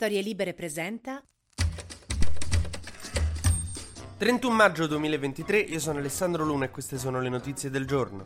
Storie Libere presenta 31 maggio 2023, io sono Alessandro Luna e queste sono le notizie del giorno.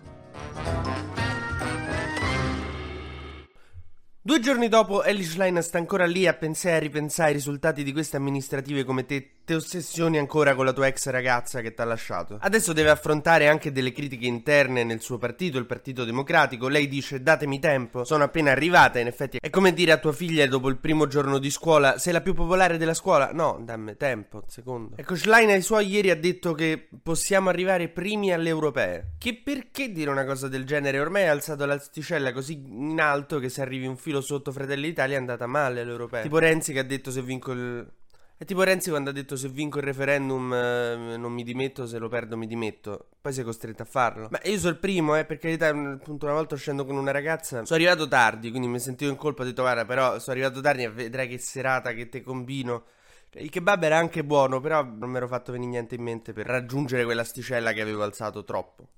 Due giorni dopo, Ellie Schlein sta ancora lì a pensare e ripensare ai risultati di queste amministrative come te. Te ossessioni ancora con la tua ex ragazza che ti ha lasciato. Adesso deve affrontare anche delle critiche interne nel suo partito, il Partito Democratico. Lei dice: Datemi tempo, sono appena arrivata. In effetti, è come dire a tua figlia dopo il primo giorno di scuola: Sei la più popolare della scuola? No, dammi tempo, secondo. Ecco, Schlein ai suoi ieri ha detto che possiamo arrivare primi alle europee. Che perché dire una cosa del genere? Ormai ha alzato l'asticella così in alto che se arrivi un filo sotto Fratelli d'Italia è andata male all'europeo. Tipo Renzi che ha detto se vinco il... È tipo Renzi quando ha detto se vinco il referendum eh, non mi dimetto, se lo perdo mi dimetto. Poi sei costretto a farlo. Ma io sono il primo, eh, per carità, appunto una volta uscendo con una ragazza, sono arrivato tardi, quindi mi sentivo in colpa, ho detto guarda però sono arrivato tardi e vedrai che serata che te combino. Il kebab era anche buono, però non mi ero fatto venire niente in mente per raggiungere quell'asticella che avevo alzato troppo.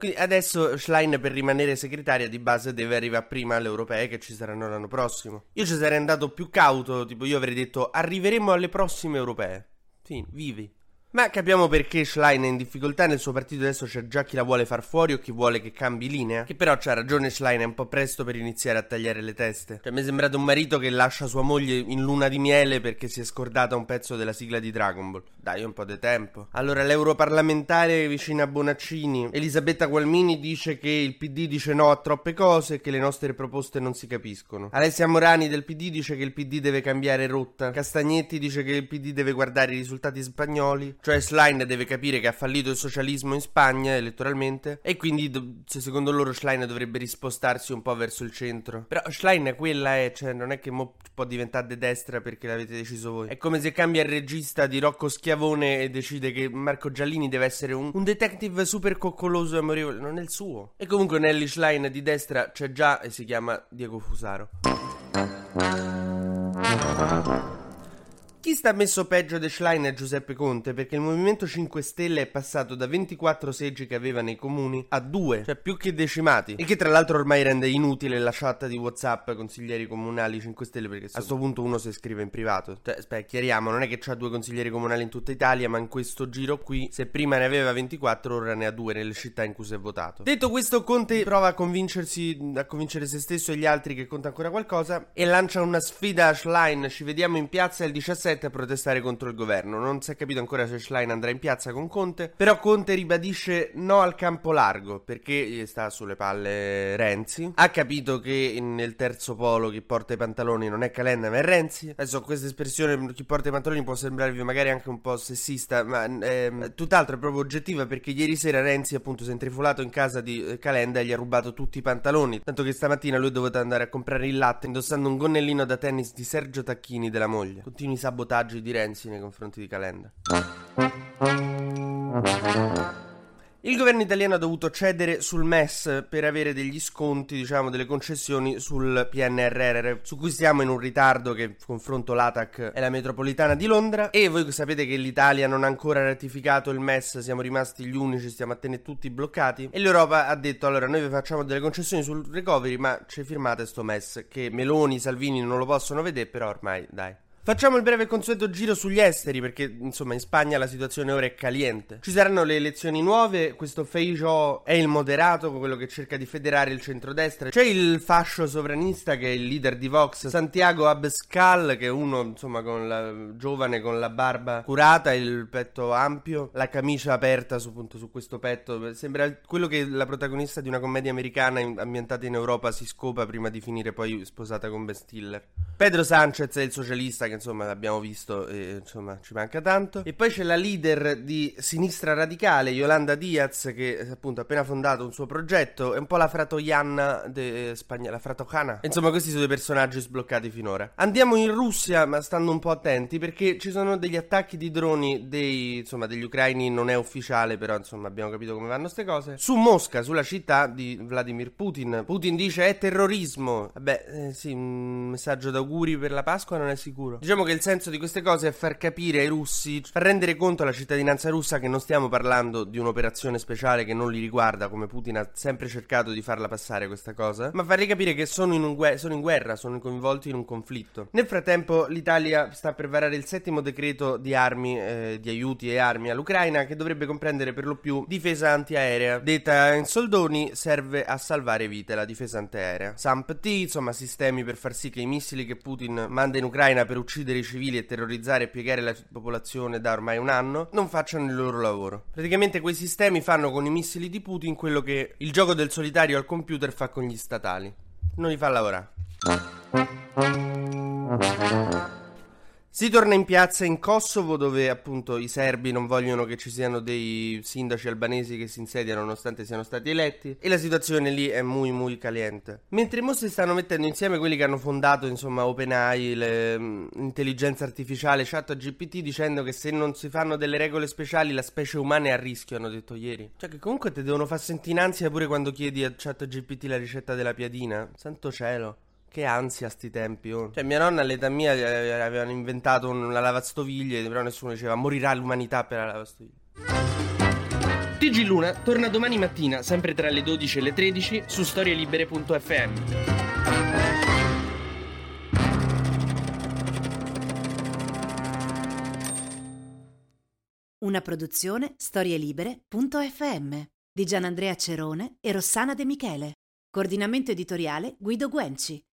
Quindi adesso Schlein per rimanere segretaria di base deve arrivare prima alle europee che ci saranno l'anno prossimo. Io ci sarei andato più cauto, tipo io avrei detto arriveremo alle prossime europee. Sì, vivi. Ma capiamo perché Schlein è in difficoltà nel suo partito adesso c'è già chi la vuole far fuori o chi vuole che cambi linea. Che però c'ha ragione Schlein, è un po' presto per iniziare a tagliare le teste. Cioè mi è sembrato un marito che lascia sua moglie in luna di miele perché si è scordata un pezzo della sigla di Dragon Ball. Dai un po' di tempo. Allora l'europarlamentare vicina a Bonaccini, Elisabetta Gualmini dice che il PD dice no a troppe cose e che le nostre proposte non si capiscono. Alessia Morani del PD dice che il PD deve cambiare rotta. Castagnetti dice che il PD deve guardare i risultati spagnoli. Cioè Schlein deve capire che ha fallito il socialismo in Spagna elettoralmente e quindi secondo loro Schlein dovrebbe rispostarsi un po' verso il centro. Però Schlein quella è, cioè non è che mo può diventare de destra perché l'avete deciso voi. È come se cambia il regista di Rocco Schiavone e decide che Marco Giallini deve essere un, un detective super coccoloso e amorevole. Non è il suo. E comunque Nelly Schlein di destra c'è già e si chiama Diego Fusaro. Chi sta messo peggio di Schlein è Giuseppe Conte perché il Movimento 5 Stelle è passato da 24 seggi che aveva nei comuni a 2, cioè più che decimati. E che tra l'altro ormai rende inutile la chat di WhatsApp consiglieri comunali 5 Stelle perché a questo punto uno si scrive in privato. Cioè, aspetta, chiariamo, non è che c'ha due consiglieri comunali in tutta Italia, ma in questo giro qui, se prima ne aveva 24, ora ne ha due nelle città in cui si è votato. Detto questo, Conte prova a convincersi, a convincere se stesso e gli altri che conta ancora qualcosa e lancia una sfida a Schlein. Ci vediamo in piazza il 17 a protestare contro il governo. Non si è capito ancora se Schlein andrà in piazza con Conte, però Conte ribadisce no al campo largo perché gli sta sulle palle Renzi. Ha capito che nel terzo polo chi porta i pantaloni non è Calenda ma è Renzi. Adesso questa espressione chi porta i pantaloni può sembrarvi magari anche un po' sessista, ma ehm, tutt'altro è proprio oggettiva perché ieri sera Renzi appunto si è intrifolato in casa di eh, Calenda e gli ha rubato tutti i pantaloni. Tanto che stamattina lui è dovuto andare a comprare il latte indossando un gonnellino da tennis di Sergio Tacchini della moglie. Continui sabotaggi di Renzi nei confronti di Calenda. Il governo italiano ha dovuto cedere sul MES per avere degli sconti, diciamo, delle concessioni sul PNRR, su cui stiamo in un ritardo che confronto l'ATAC e la metropolitana di Londra. E voi sapete che l'Italia non ha ancora ratificato il MES, siamo rimasti gli unici, stiamo a tenere tutti bloccati. E l'Europa ha detto: allora, noi vi facciamo delle concessioni sul recovery, ma ci firmate sto MES, che Meloni, Salvini non lo possono vedere, però ormai dai. Facciamo il breve e consueto giro sugli esteri perché insomma in Spagna la situazione ora è caliente. Ci saranno le elezioni nuove, questo Feijóo è il moderato, quello che cerca di federare il centrodestra. C'è il fascio sovranista che è il leader di Vox, Santiago Abascal che è uno insomma con la giovane con la barba curata, il petto ampio, la camicia aperta su, appunto, su questo petto. Sembra quello che la protagonista di una commedia americana ambientata in Europa si scopa prima di finire poi sposata con Ben Stiller. Pedro Sanchez è il socialista che insomma l'abbiamo visto e insomma ci manca tanto. E poi c'è la leader di sinistra radicale, Yolanda Diaz, che appunto ha appena fondato un suo progetto, è un po' la fratoianna de Spagna, la fratocana. Insomma, questi sono i personaggi sbloccati finora. Andiamo in Russia, ma stando un po' attenti, perché ci sono degli attacchi di droni dei, insomma, degli ucraini, non è ufficiale, però insomma abbiamo capito come vanno queste cose. Su Mosca, sulla città di Vladimir Putin. Putin dice è terrorismo. Vabbè, eh, sì, un messaggio d'auguri per la Pasqua non è sicuro. Diciamo che il senso di queste cose è far capire ai russi, far rendere conto alla cittadinanza russa che non stiamo parlando di un'operazione speciale che non li riguarda, come Putin ha sempre cercato di farla passare questa cosa, ma fargli capire che sono in, gue- sono in guerra, sono coinvolti in un conflitto. Nel frattempo l'Italia sta per varare il settimo decreto di armi, eh, di aiuti e armi all'Ucraina che dovrebbe comprendere per lo più difesa antiaerea. Detta in soldoni serve a salvare vite la difesa antiaerea. SAMPT, insomma sistemi per far sì che i missili che Putin manda in Ucraina per uccidere i civili e terrorizzare e piegare la popolazione da ormai un anno non facciano il loro lavoro. Praticamente quei sistemi fanno con i missili di Putin quello che il gioco del solitario al computer fa con gli statali. Non li fa lavorare. Si torna in piazza in Kosovo dove appunto i serbi non vogliono che ci siano dei sindaci albanesi che si insediano nonostante siano stati eletti e la situazione lì è muy muy caliente. Mentre i mostri stanno mettendo insieme quelli che hanno fondato insomma OpenAI, l'intelligenza artificiale, chat GPT dicendo che se non si fanno delle regole speciali la specie umana è a rischio, hanno detto ieri. Cioè che comunque ti devono far sentire in ansia pure quando chiedi a chat GPT la ricetta della piadina. Santo cielo. Che ansia sti tempi, oh. Cioè, mia nonna all'età mia eh, avevano inventato una lavastoviglie, però nessuno diceva morirà l'umanità per la lavastoviglie. TG Luna torna domani mattina, sempre tra le 12 e le 13, su storielibere.fm. Una produzione storielibere.fm di Gianandrea Cerone e Rossana De Michele. Coordinamento editoriale Guido Guenci.